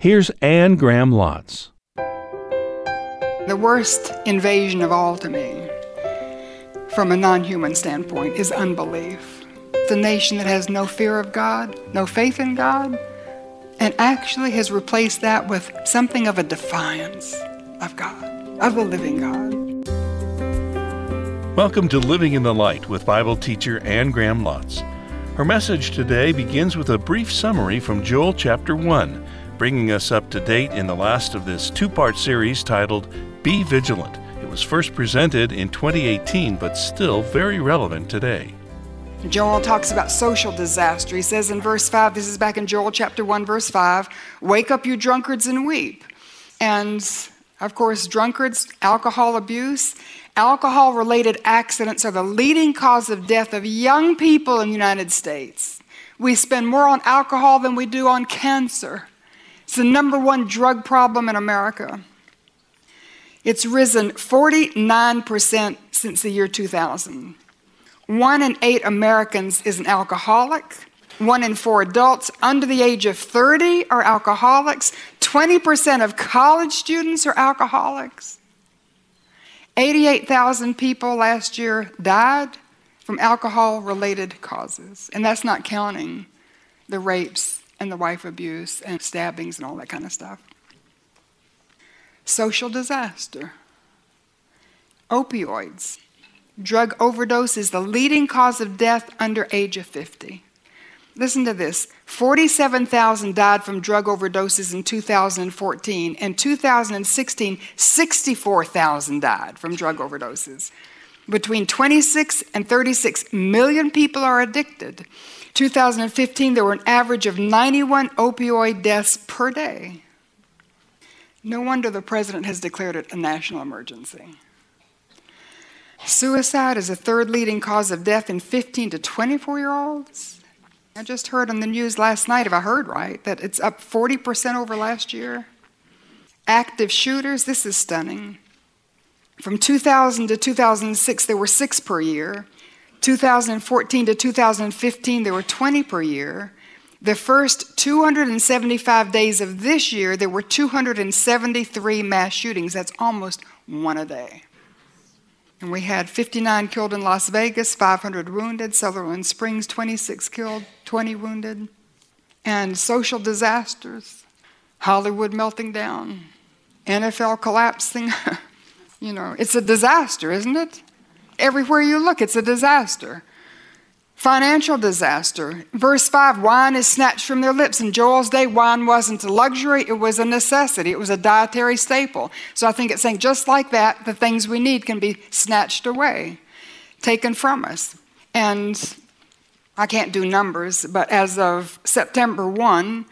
Here's Anne Graham Lotz. The worst invasion of all to me, from a non human standpoint, is unbelief. The nation that has no fear of God, no faith in God, and actually has replaced that with something of a defiance of God, of the living God. Welcome to Living in the Light with Bible teacher Anne Graham Lotz. Her message today begins with a brief summary from Joel chapter 1, bringing us up to date in the last of this two part series titled Be Vigilant. It was first presented in 2018, but still very relevant today. Joel talks about social disaster. He says in verse 5, this is back in Joel chapter 1, verse 5, Wake up, you drunkards, and weep. And of course, drunkards, alcohol abuse, alcohol related accidents are the leading cause of death of young people in the United States. We spend more on alcohol than we do on cancer. It's the number one drug problem in America. It's risen 49% since the year 2000. One in eight Americans is an alcoholic. One in four adults under the age of 30 are alcoholics. 20% of college students are alcoholics. 88,000 people last year died from alcohol related causes. And that's not counting the rapes and the wife abuse and stabbings and all that kind of stuff. Social disaster. Opioids. Drug overdose is the leading cause of death under age of 50. Listen to this 47,000 died from drug overdoses in 2014. In 2016, 64,000 died from drug overdoses. Between 26 and 36 million people are addicted. 2015, there were an average of 91 opioid deaths per day. No wonder the president has declared it a national emergency. Suicide is the third leading cause of death in 15 to 24 year olds. I just heard on the news last night, if I heard right, that it's up 40% over last year. Active shooters, this is stunning. From 2000 to 2006, there were six per year. 2014 to 2015, there were 20 per year. The first 275 days of this year, there were 273 mass shootings. That's almost one a day. And we had 59 killed in Las Vegas, 500 wounded, Sutherland Springs, 26 killed, 20 wounded. And social disasters, Hollywood melting down, NFL collapsing. you know, it's a disaster, isn't it? Everywhere you look, it's a disaster. Financial disaster. Verse 5 wine is snatched from their lips. In Joel's day, wine wasn't a luxury, it was a necessity, it was a dietary staple. So I think it's saying just like that, the things we need can be snatched away, taken from us. And I can't do numbers, but as of September 1,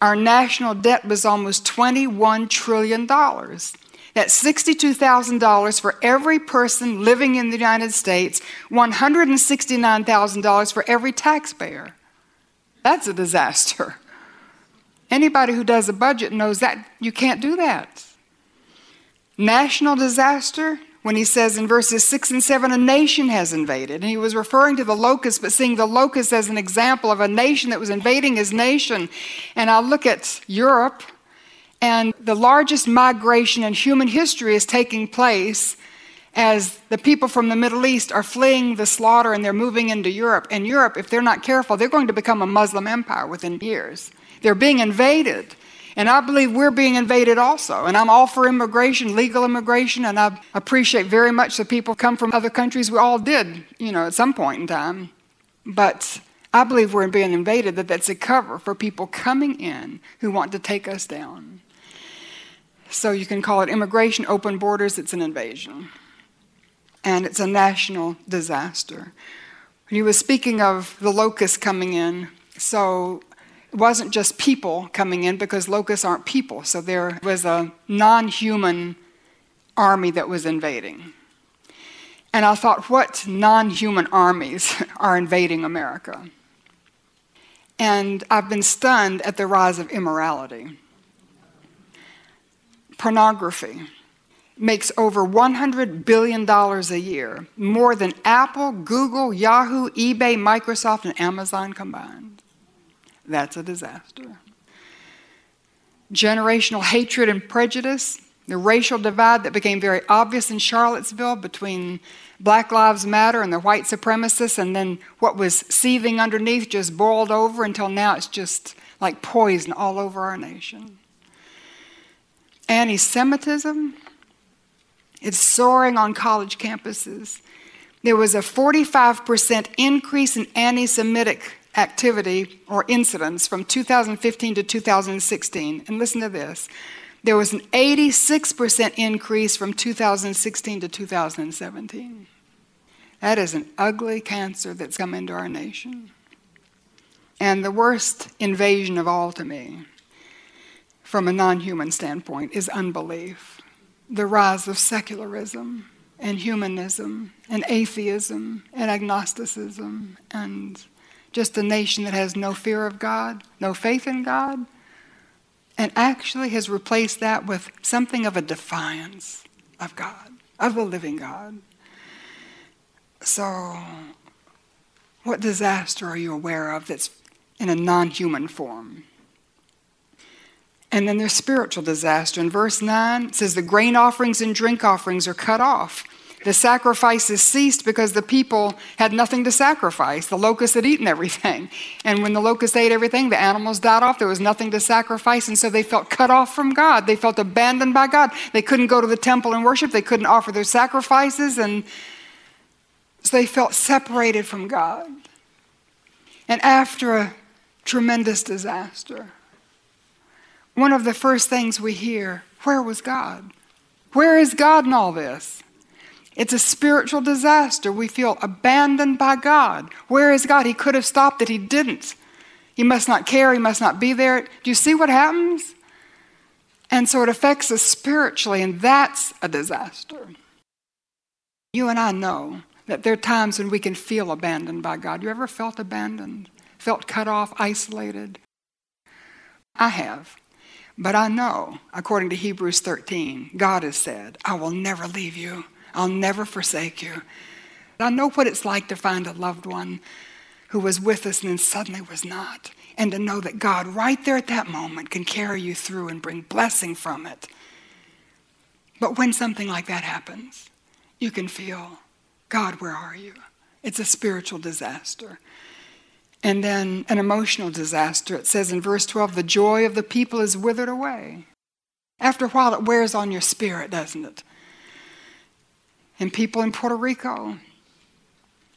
our national debt was almost $21 trillion. That's $62,000 for every person living in the United States, $169,000 for every taxpayer. That's a disaster. Anybody who does a budget knows that you can't do that. National disaster, when he says in verses 6 and 7, a nation has invaded. And he was referring to the locust, but seeing the locust as an example of a nation that was invading his nation. And I look at Europe and the largest migration in human history is taking place as the people from the Middle East are fleeing the slaughter and they're moving into Europe. And Europe, if they're not careful, they're going to become a Muslim empire within years. They're being invaded. And I believe we're being invaded also. And I'm all for immigration, legal immigration, and I appreciate very much the people come from other countries. We all did, you know, at some point in time. But I believe we're being invaded, that that's a cover for people coming in who want to take us down. So you can call it immigration, open borders, it's an invasion. And it's a national disaster. He was speaking of the locusts coming in, so it wasn't just people coming in because locusts aren't people. So there was a non human army that was invading. And I thought, what non human armies are invading America? And I've been stunned at the rise of immorality pornography makes over $100 billion a year, more than Apple, Google, Yahoo, eBay, Microsoft, and Amazon combined. That's a disaster. generational hatred and prejudice, the racial divide that became very obvious in Charlottesville between Black Lives Matter and the white supremacists, and then what was seething underneath just boiled over until now it's just like poison all over our nation. Anti Semitism, it's soaring on college campuses. There was a 45% increase in anti Semitic activity or incidents from 2015 to 2016. And listen to this there was an 86% increase from 2016 to 2017. That is an ugly cancer that's come into our nation. And the worst invasion of all to me, from a non human standpoint, is unbelief. The rise of secularism and humanism and atheism and agnosticism and just a nation that has no fear of God, no faith in God, and actually has replaced that with something of a defiance of God, of the living God. So, what disaster are you aware of that's in a non human form? And then there's spiritual disaster. In verse 9, it says, The grain offerings and drink offerings are cut off the sacrifices ceased because the people had nothing to sacrifice. The locusts had eaten everything. And when the locusts ate everything, the animals died off. There was nothing to sacrifice. And so they felt cut off from God. They felt abandoned by God. They couldn't go to the temple and worship. They couldn't offer their sacrifices. And so they felt separated from God. And after a tremendous disaster, one of the first things we hear where was God? Where is God in all this? It's a spiritual disaster. We feel abandoned by God. Where is God? He could have stopped it, He didn't. He must not care, He must not be there. Do you see what happens? And so it affects us spiritually, and that's a disaster. You and I know that there are times when we can feel abandoned by God. You ever felt abandoned? Felt cut off, isolated? I have. But I know, according to Hebrews 13, God has said, I will never leave you. I'll never forsake you. I know what it's like to find a loved one who was with us and then suddenly was not. And to know that God, right there at that moment, can carry you through and bring blessing from it. But when something like that happens, you can feel, God, where are you? It's a spiritual disaster. And then an emotional disaster. It says in verse 12, the joy of the people is withered away. After a while, it wears on your spirit, doesn't it? and people in Puerto Rico.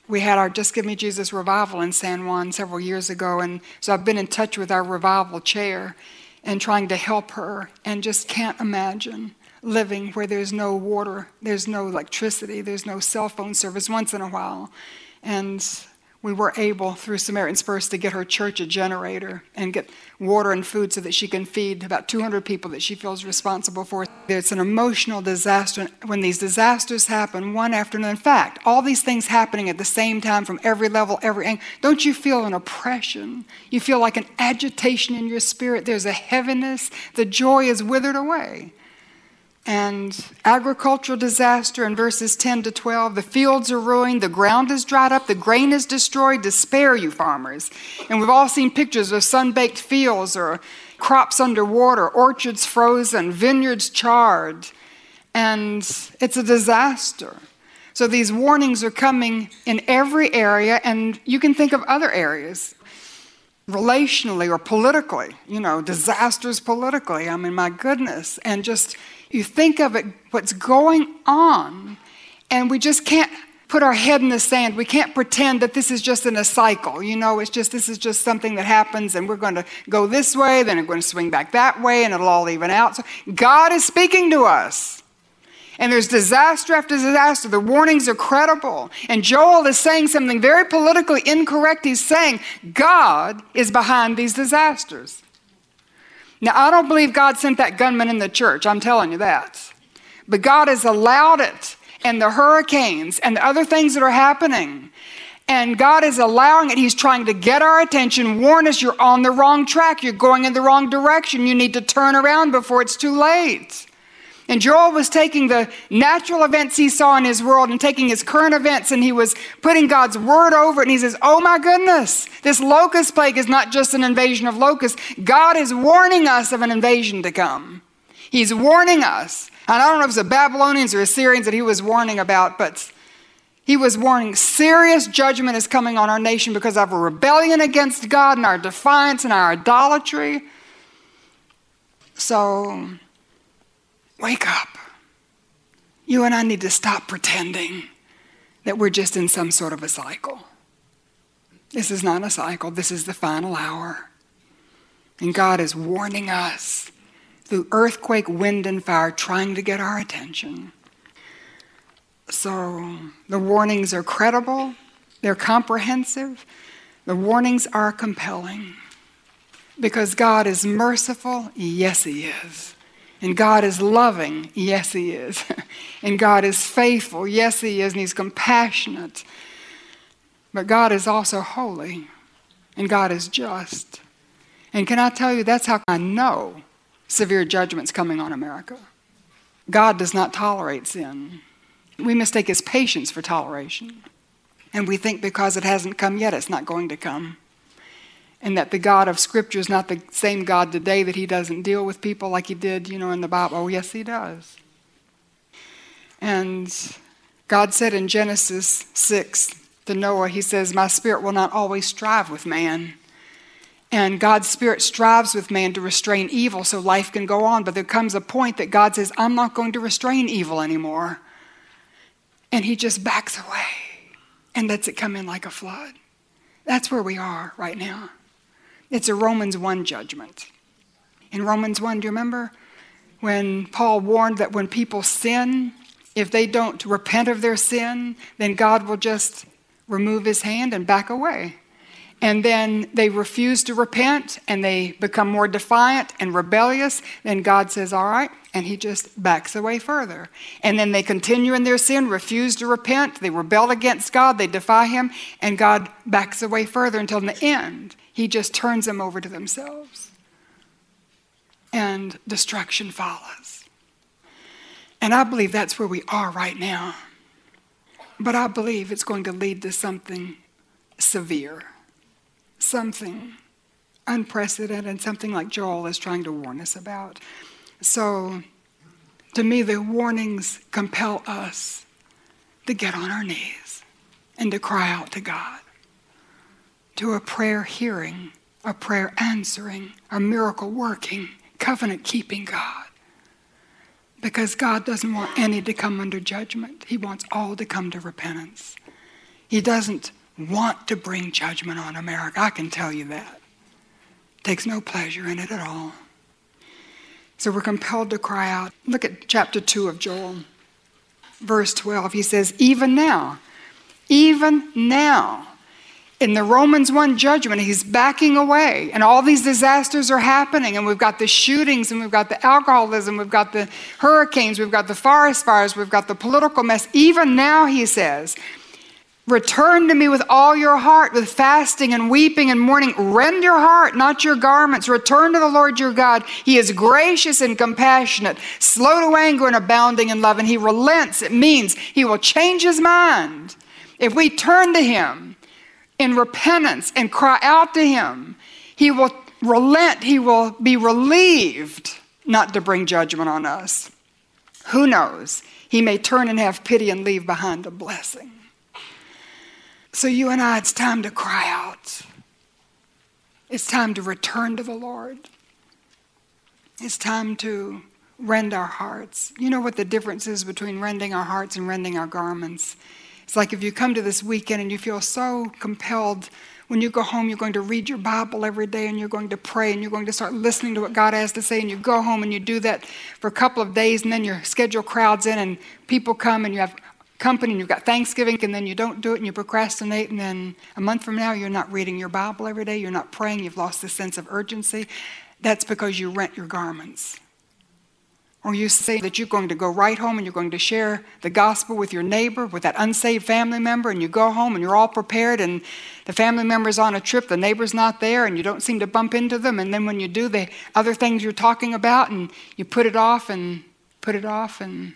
We had our Just Give Me Jesus revival in San Juan several years ago, and so I've been in touch with our revival chair and trying to help her, and just can't imagine living where there's no water, there's no electricity, there's no cell phone service once in a while. And we were able, through Samaritan's Purse, to get her church a generator and get water and food so that she can feed about 200 people that she feels responsible for. It's an emotional disaster. When these disasters happen one after another, in fact, all these things happening at the same time from every level, every angle, don't you feel an oppression? You feel like an agitation in your spirit. There's a heaviness. The joy is withered away and agricultural disaster in verses 10 to 12. The fields are ruined, the ground is dried up, the grain is destroyed. Despair, you farmers. And we've all seen pictures of sun baked fields or crops underwater, orchards frozen, vineyards charred. And it's a disaster. So these warnings are coming in every area, and you can think of other areas relationally or politically, you know, disasters politically. I mean, my goodness. And just you think of it, what's going on, and we just can't put our head in the sand. We can't pretend that this is just in a cycle. You know, it's just this is just something that happens, and we're going to go this way, then we're going to swing back that way, and it'll all even out. So God is speaking to us. And there's disaster after disaster. The warnings are credible. And Joel is saying something very politically incorrect. He's saying God is behind these disasters. Now, I don't believe God sent that gunman in the church, I'm telling you that. But God has allowed it, and the hurricanes and the other things that are happening. And God is allowing it. He's trying to get our attention, warn us you're on the wrong track, you're going in the wrong direction, you need to turn around before it's too late. And Joel was taking the natural events he saw in his world and taking his current events and he was putting God's word over it. And he says, Oh my goodness, this locust plague is not just an invasion of locusts. God is warning us of an invasion to come. He's warning us. And I don't know if it's the Babylonians or Assyrians that he was warning about, but he was warning serious judgment is coming on our nation because of our rebellion against God and our defiance and our idolatry. So, wake up. You and I need to stop pretending that we're just in some sort of a cycle. This is not a cycle, this is the final hour. And God is warning us through earthquake, wind, and fire, trying to get our attention. So the warnings are credible, they're comprehensive, the warnings are compelling. Because God is merciful, yes, He is. And God is loving, yes, He is. and God is faithful, yes, He is. And He's compassionate. But God is also holy, and God is just. And can I tell you, that's how I know severe judgment's coming on America. God does not tolerate sin. We mistake his patience for toleration. And we think because it hasn't come yet, it's not going to come. And that the God of Scripture is not the same God today, that he doesn't deal with people like he did, you know, in the Bible. Oh, yes, he does. And God said in Genesis 6 to Noah, He says, My spirit will not always strive with man. And God's Spirit strives with man to restrain evil so life can go on. But there comes a point that God says, I'm not going to restrain evil anymore. And he just backs away and lets it come in like a flood. That's where we are right now. It's a Romans 1 judgment. In Romans 1, do you remember? When Paul warned that when people sin, if they don't repent of their sin, then God will just remove his hand and back away. And then they refuse to repent and they become more defiant and rebellious, then God says, All right, and he just backs away further. And then they continue in their sin, refuse to repent, they rebel against God, they defy him, and God backs away further until in the end, he just turns them over to themselves. And destruction follows. And I believe that's where we are right now. But I believe it's going to lead to something severe something unprecedented, something like Joel is trying to warn us about. So, to me, the warnings compel us to get on our knees and to cry out to God, to a prayer hearing, a prayer answering, a miracle working, covenant keeping God. Because God doesn't want any to come under judgment, He wants all to come to repentance. He doesn't want to bring judgment on America. I can tell you that. Takes no pleasure in it at all. So we're compelled to cry out. Look at chapter 2 of Joel, verse 12. He says, Even now, even now, in the Romans 1 judgment, he's backing away, and all these disasters are happening. And we've got the shootings, and we've got the alcoholism, we've got the hurricanes, we've got the forest fires, we've got the political mess. Even now, he says, Return to me with all your heart, with fasting and weeping and mourning. Rend your heart, not your garments. Return to the Lord your God. He is gracious and compassionate, slow to anger and abounding in love, and he relents. It means he will change his mind. If we turn to him in repentance and cry out to him, he will relent. He will be relieved not to bring judgment on us. Who knows? He may turn and have pity and leave behind a blessing. So, you and I, it's time to cry out. It's time to return to the Lord. It's time to rend our hearts. You know what the difference is between rending our hearts and rending our garments? It's like if you come to this weekend and you feel so compelled when you go home, you're going to read your Bible every day and you're going to pray and you're going to start listening to what God has to say. And you go home and you do that for a couple of days, and then your schedule crowds in and people come and you have company and you've got Thanksgiving and then you don't do it and you procrastinate and then a month from now you're not reading your Bible every day, you're not praying, you've lost the sense of urgency, that's because you rent your garments. Or you say that you're going to go right home and you're going to share the gospel with your neighbor, with that unsaved family member, and you go home and you're all prepared, and the family member's on a trip, the neighbor's not there, and you don't seem to bump into them. And then when you do the other things you're talking about, and you put it off and put it off and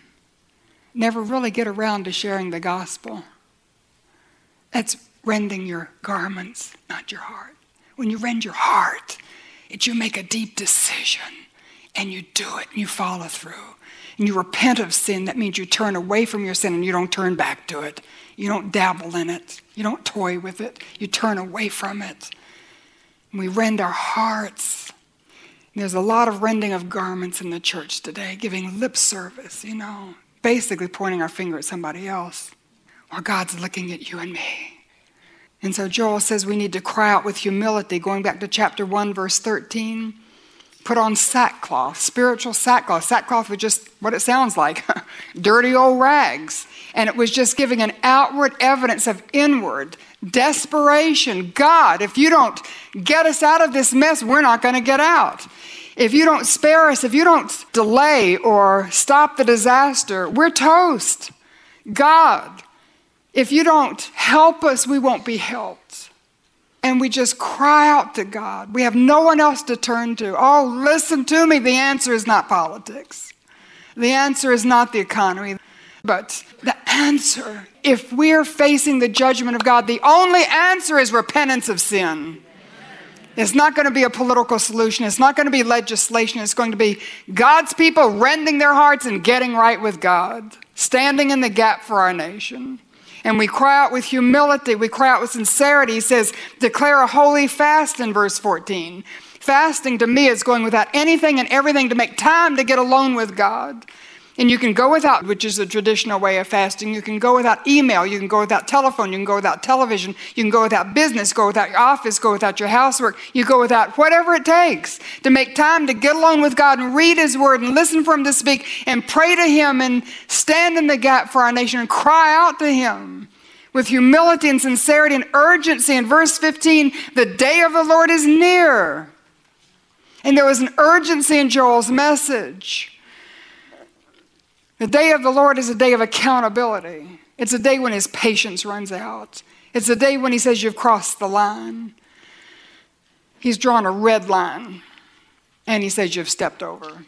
never really get around to sharing the gospel. That's rending your garments, not your heart. When you rend your heart, it's you make a deep decision and you do it and you follow through. And you repent of sin. That means you turn away from your sin and you don't turn back to it. You don't dabble in it. You don't toy with it. You turn away from it. And we rend our hearts. There's a lot of rending of garments in the church today, giving lip service, you know, basically pointing our finger at somebody else, while God's looking at you and me. And so Joel says we need to cry out with humility, going back to chapter 1, verse 13. Put on sackcloth, spiritual sackcloth. Sackcloth was just what it sounds like dirty old rags. And it was just giving an outward evidence of inward desperation. God, if you don't get us out of this mess, we're not going to get out. If you don't spare us, if you don't delay or stop the disaster, we're toast. God, if you don't help us, we won't be helped. And we just cry out to God. We have no one else to turn to. Oh, listen to me. The answer is not politics, the answer is not the economy. But the answer, if we're facing the judgment of God, the only answer is repentance of sin. It's not going to be a political solution. It's not going to be legislation. It's going to be God's people rending their hearts and getting right with God, standing in the gap for our nation. And we cry out with humility. We cry out with sincerity. He says, declare a holy fast in verse 14. Fasting to me is going without anything and everything to make time to get alone with God. And you can go without, which is the traditional way of fasting. You can go without email. You can go without telephone. You can go without television. You can go without business, go without your office, go without your housework. You go without whatever it takes to make time to get alone with God and read His Word and listen for Him to speak and pray to Him and stand in the gap for our nation and cry out to Him with humility and sincerity and urgency. In verse 15, the day of the Lord is near. And there was an urgency in Joel's message. The day of the Lord is a day of accountability. It's a day when his patience runs out. It's a day when he says you've crossed the line. He's drawn a red line and he says you've stepped over.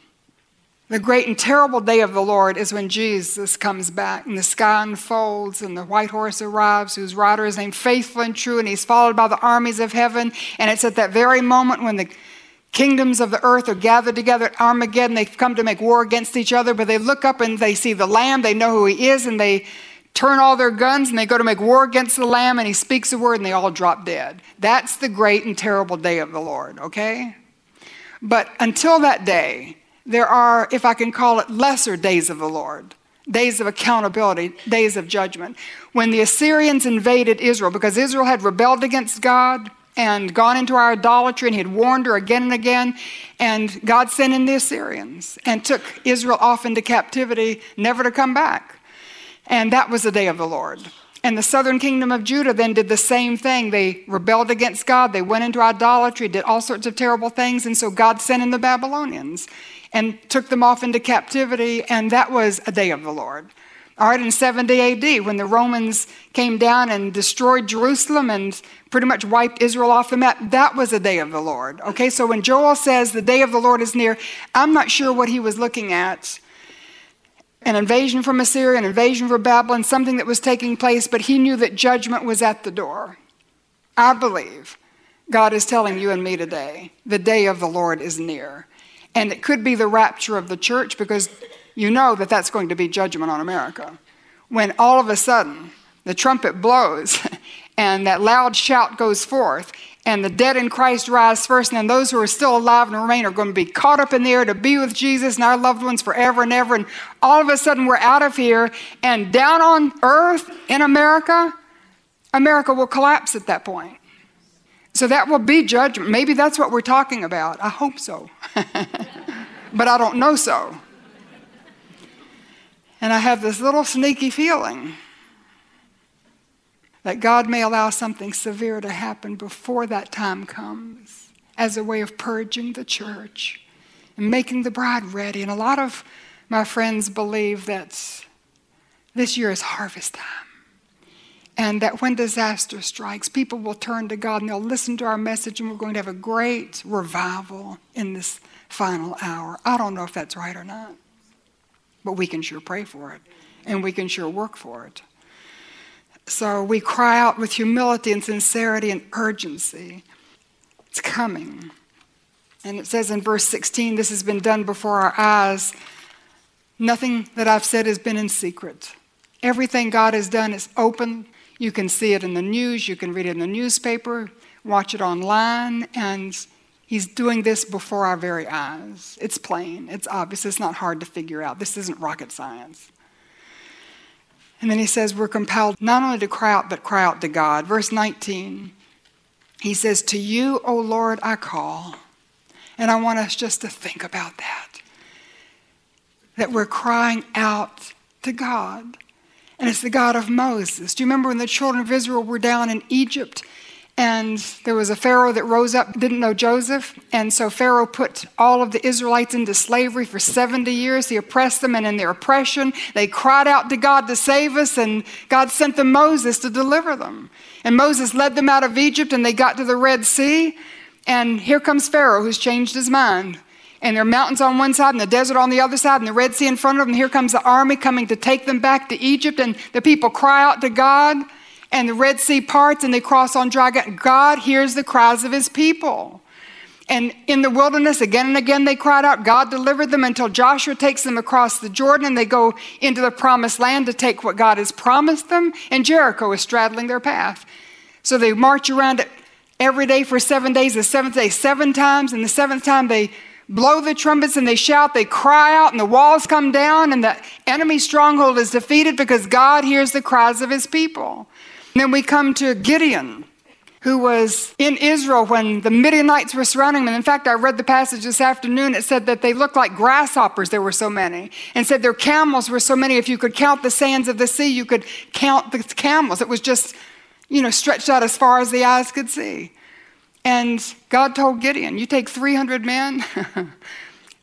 The great and terrible day of the Lord is when Jesus comes back and the sky unfolds and the white horse arrives, whose rider is named Faithful and True, and he's followed by the armies of heaven. And it's at that very moment when the kingdoms of the earth are gathered together at Armageddon. They've come to make war against each other, but they look up and they see the Lamb. They know who he is, and they turn all their guns and they go to make war against the Lamb, and he speaks a word, and they all drop dead. That's the great and terrible day of the Lord, okay? But until that day, there are, if I can call it, lesser days of the Lord days of accountability, days of judgment. When the Assyrians invaded Israel, because Israel had rebelled against God, and gone into our idolatry, and he had warned her again and again. And God sent in the Assyrians and took Israel off into captivity, never to come back. And that was the day of the Lord. And the southern kingdom of Judah then did the same thing. They rebelled against God, they went into idolatry, did all sorts of terrible things. And so God sent in the Babylonians and took them off into captivity, and that was a day of the Lord. All right, in 70 AD, when the Romans came down and destroyed Jerusalem and pretty much wiped Israel off the map, that was the day of the Lord. Okay, so when Joel says the day of the Lord is near, I'm not sure what he was looking at. An invasion from Assyria, an invasion from Babylon, something that was taking place, but he knew that judgment was at the door. I believe God is telling you and me today the day of the Lord is near. And it could be the rapture of the church because you know that that's going to be judgment on America. When all of a sudden the trumpet blows and that loud shout goes forth, and the dead in Christ rise first, and then those who are still alive and remain are going to be caught up in the air to be with Jesus and our loved ones forever and ever. And all of a sudden we're out of here, and down on earth in America, America will collapse at that point. So that will be judgment. Maybe that's what we're talking about. I hope so. but I don't know so. And I have this little sneaky feeling that God may allow something severe to happen before that time comes as a way of purging the church and making the bride ready. And a lot of my friends believe that this year is harvest time. And that when disaster strikes, people will turn to God and they'll listen to our message, and we're going to have a great revival in this final hour. I don't know if that's right or not. But we can sure pray for it and we can sure work for it. So we cry out with humility and sincerity and urgency. It's coming. And it says in verse 16, this has been done before our eyes. Nothing that I've said has been in secret. Everything God has done is open. You can see it in the news, you can read it in the newspaper, watch it online, and He's doing this before our very eyes. It's plain, it's obvious, it's not hard to figure out. This isn't rocket science. And then he says, We're compelled not only to cry out, but cry out to God. Verse 19, he says, To you, O Lord, I call. And I want us just to think about that. That we're crying out to God. And it's the God of Moses. Do you remember when the children of Israel were down in Egypt and there was a Pharaoh that rose up, didn't know Joseph. And so Pharaoh put all of the Israelites into slavery for 70 years. He oppressed them, and in their oppression, they cried out to God to save us, and God sent them Moses to deliver them. And Moses led them out of Egypt, and they got to the Red Sea. And here comes Pharaoh, who's changed his mind. And there are mountains on one side and the desert on the other side, and the Red Sea in front of them. Here comes the army coming to take them back to Egypt, and the people cry out to God and the Red Sea parts and they cross on dry ground. God hears the cries of his people. And in the wilderness, again and again, they cried out. God delivered them until Joshua takes them across the Jordan and they go into the promised land to take what God has promised them. And Jericho is straddling their path. So they march around it every day for seven days. The seventh day, seven times. And the seventh time, they blow the trumpets and they shout. They cry out, and the walls come down, and the enemy stronghold is defeated because God hears the cries of his people. And then we come to Gideon, who was in Israel when the Midianites were surrounding him. In fact, I read the passage this afternoon. It said that they looked like grasshoppers, there were so many. And said their camels were so many. If you could count the sands of the sea, you could count the camels. It was just, you know, stretched out as far as the eyes could see. And God told Gideon, You take 300 men.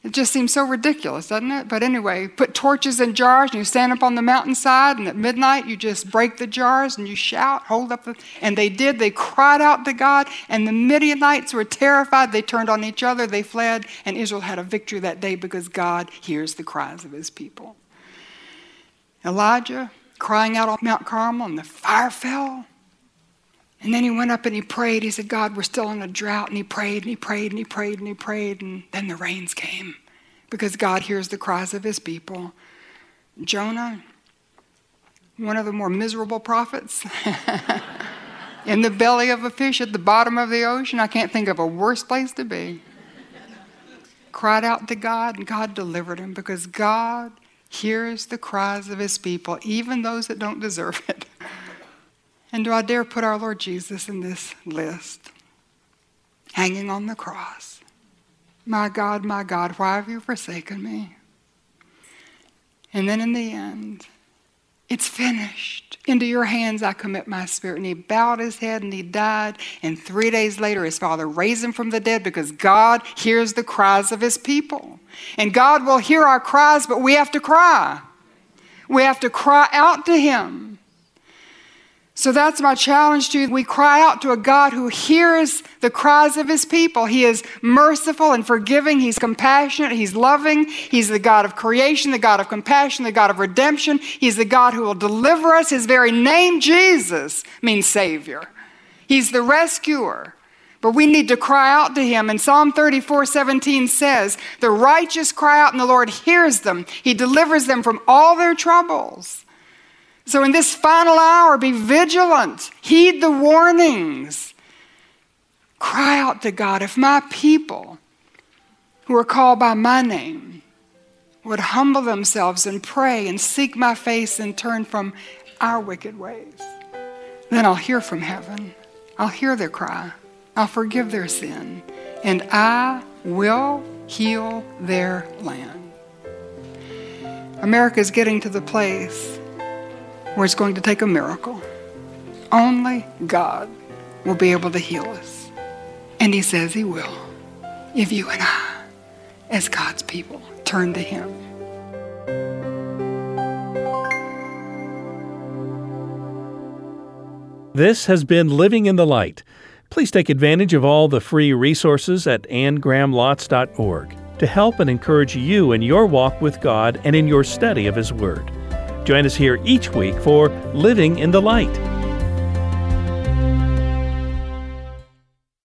It just seems so ridiculous, doesn't it? But anyway, put torches in jars and you stand up on the mountainside, and at midnight you just break the jars and you shout, hold up. The, and they did. They cried out to God, and the Midianites were terrified. They turned on each other, they fled, and Israel had a victory that day because God hears the cries of his people. Elijah crying out on Mount Carmel, and the fire fell. And then he went up and he prayed. He said, God, we're still in a drought. And he prayed and he prayed and he prayed and he prayed. And then the rains came because God hears the cries of his people. Jonah, one of the more miserable prophets, in the belly of a fish at the bottom of the ocean. I can't think of a worse place to be. Cried out to God, and God delivered him because God hears the cries of his people, even those that don't deserve it. And do I dare put our Lord Jesus in this list? Hanging on the cross. My God, my God, why have you forsaken me? And then in the end, it's finished. Into your hands I commit my spirit. And he bowed his head and he died. And three days later, his father raised him from the dead because God hears the cries of his people. And God will hear our cries, but we have to cry. We have to cry out to him. So that's my challenge to you. We cry out to a God who hears the cries of his people. He is merciful and forgiving. He's compassionate. He's loving. He's the God of creation, the God of compassion, the God of redemption. He's the God who will deliver us. His very name, Jesus, means Savior. He's the rescuer. But we need to cry out to him. And Psalm 34 17 says, The righteous cry out, and the Lord hears them. He delivers them from all their troubles. So, in this final hour, be vigilant, heed the warnings. Cry out to God. If my people who are called by my name would humble themselves and pray and seek my face and turn from our wicked ways, then I'll hear from heaven. I'll hear their cry. I'll forgive their sin. And I will heal their land. America is getting to the place where it's going to take a miracle. Only God will be able to heal us. And He says He will if you and I, as God's people, turn to Him. This has been Living in the Light. Please take advantage of all the free resources at anngrahamlotz.org. to help and encourage you in your walk with God and in your study of His Word. Join us here each week for Living in the Light.